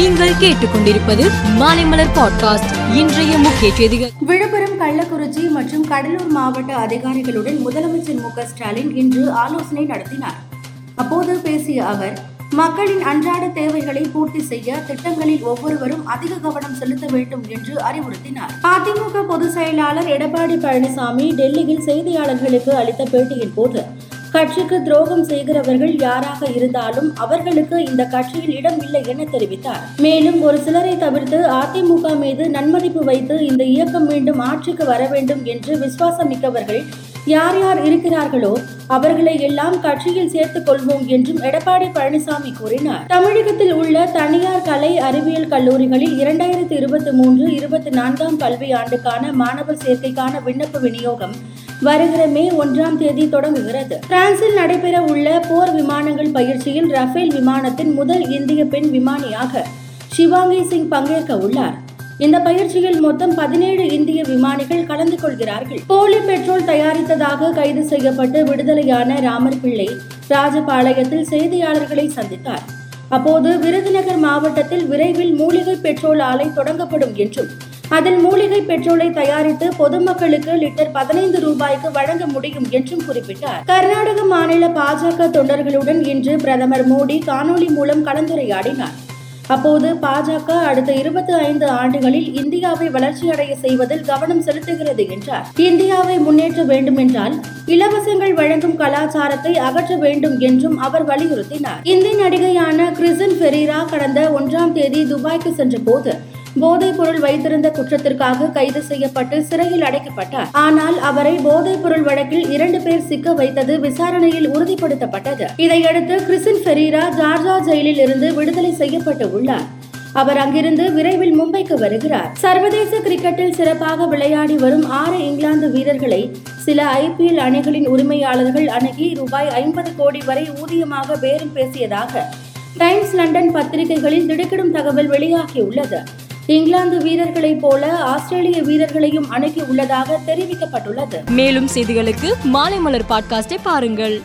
நீங்கள் கேட்டுக்கொண்டிருப்பது மாலைமலர் பாட்காஸ்ட். இன்றைய முக்கிய செய்திகள். விழுப்புரம் கள்ளக்குறிச்சி மற்றும் கடலூர் மாவட்ட அதிகாரிகளுடன் முதலமைச்சர் மு ஸ்டாலின் இன்று ஆலோசனை நடத்தினார். அப்போது பேசிய அவர் மக்களின் அன்றாட தேவைகளை பூர்த்தி செய்ய திட்டங்களில் ஒவ்வொருவரும் அதிக கவனம் செலுத்த வேண்டும் என்று அறிவுறுத்தினார். அதிமுக பொதுச் செயலாளர் எடப்பாடி பழனிசாமி டெல்லியில் செய்தியாளர்களுக்கு அளித்த பேட்டியின் போது கட்சிக்கு துரோகம் செய்கிறவர்கள் யாராக இருந்தாலும் அவர்களுக்கு இந்த கட்சியில் இடம் இல்லை என தெரிவித்தார். மேலும் ஒரு சிலரை தவிர்த்து அதிமுக மீது நன்மதிப்பு வைத்து இந்த இயக்கம் மீண்டும் ஆட்சிக்கு வர வேண்டும் என்று விசுவாசமிக்கவர்கள் யார் யார் இருக்கிறார்களோ அவர்களை எல்லாம் கட்சியில் சேர்த்துக் கொள்வோம் என்றும் எடப்பாடி பழனிசாமி கூறினார். தமிழகத்தில் உள்ள தனியார் கலை அறிவியல் கல்லூரிகளில் இரண்டாயிரத்தி இருபத்தி மூன்று இருபத்தி நான்காம் கல்வியாண்டுக்கான மாணவர் சேர்க்கைக்கான விண்ணப்ப விநியோகம் வருகிற மே ஒன்றாம் தேதி தொடங்குகிறது. பிரான்சில் நடைபெற உள்ள போர் விமானங்கள் பயிற்சியில் ரஃபேல் விமானத்தின் முதல் இந்திய பெண் விமானியாக ஷிவாங்கி சிங் பங்கேற்க உள்ளார். இந்த பயிற்சியில் மொத்தம் பதினேழு இந்திய விமானிகள் கலந்து கொள்கிறார்கள். போலி பெட்ரோல் தயாரித்ததாக கைது செய்யப்பட்டு விடுதலையான ராமர் பிள்ளை ராஜபாளையத்தில் செய்தியாளர்களை சந்தித்தார். அப்போது விருதுநகர் மாவட்டத்தில் விரைவில் மூலிகை பெட்ரோல் ஆலை தொடங்கப்படும் என்றும் அதில் மூலிகை பெட்ரோலை தயாரித்து பொதுமக்களுக்கு லிட்டர் பதினைந்து ரூபாய்க்கு வழங்க முடியும் என்றும் குறிப்பிட்டார். கர்நாடக மாநில பாஜக தொண்டர்களுடன் இன்று பிரதமர் மோடி காணொலி மூலம் கலந்துரையாடினார். அப்போது பாஜக அடுத்த இருபத்தி ஐந்து ஆண்டுகளில் இந்தியாவை வளர்ச்சியடைய செய்வதில் கவனம் செலுத்துகிறது என்றார். இந்தியாவை முன்னேற்ற வேண்டுமென்றால் இலவசங்கள் வழங்கும் கலாச்சாரத்தை அகற்ற வேண்டும் என்றும் அவர் வலியுறுத்தினார். இந்தி நடிகையான கிறிசன் பெரீரா கடந்த ஒன்றாம் தேதி துபாய்க்கு சென்ற போது போதைப் பொருள் வைத்திருந்த குற்றத்திற்காக கைது செய்யப்பட்டு சிறையில் அடைக்கப்பட்டார். ஆனால் அவரை போதைப் பொருள் வழக்கில் இரண்டு பேர் சிக்க வைத்தது விசாரணையில் உறுதிப்படுத்தப்பட்டது. இதையடுத்து கிறிசின் ஃபெரீரா ஜார்ஜா ஜெயிலில் இருந்து விடுதலை செய்யப்பட்டு உள்ளார். அவர் அங்கிருந்து விரைவில் மும்பைக்கு வருகிறார். சர்வதேச கிரிக்கெட்டில் சிறப்பாக விளையாடி வரும் ஆறு இங்கிலாந்து வீரர்களை சில ஐபிஎல் அணிகளின் உரிமையாளர்கள் அணுகி ரூபாய் ஐம்பது கோடி வரை ஊதியமாக பேரம் பேசியதாக டைம்ஸ் லண்டன் பத்திரிகைகளில் திடுக்கிடும் தகவல் வெளியாகியுள்ளது. இங்கிலாந்து வீரர்களைப் போல ஆஸ்திரேலிய வீரர்களையும் அணுகி உள்ளதாக தெரிவிக்கப்பட்டுள்ளது. மேலும் செய்திகளுக்கு மாலை மலர் பாட்காஸ்டை பாருங்கள்.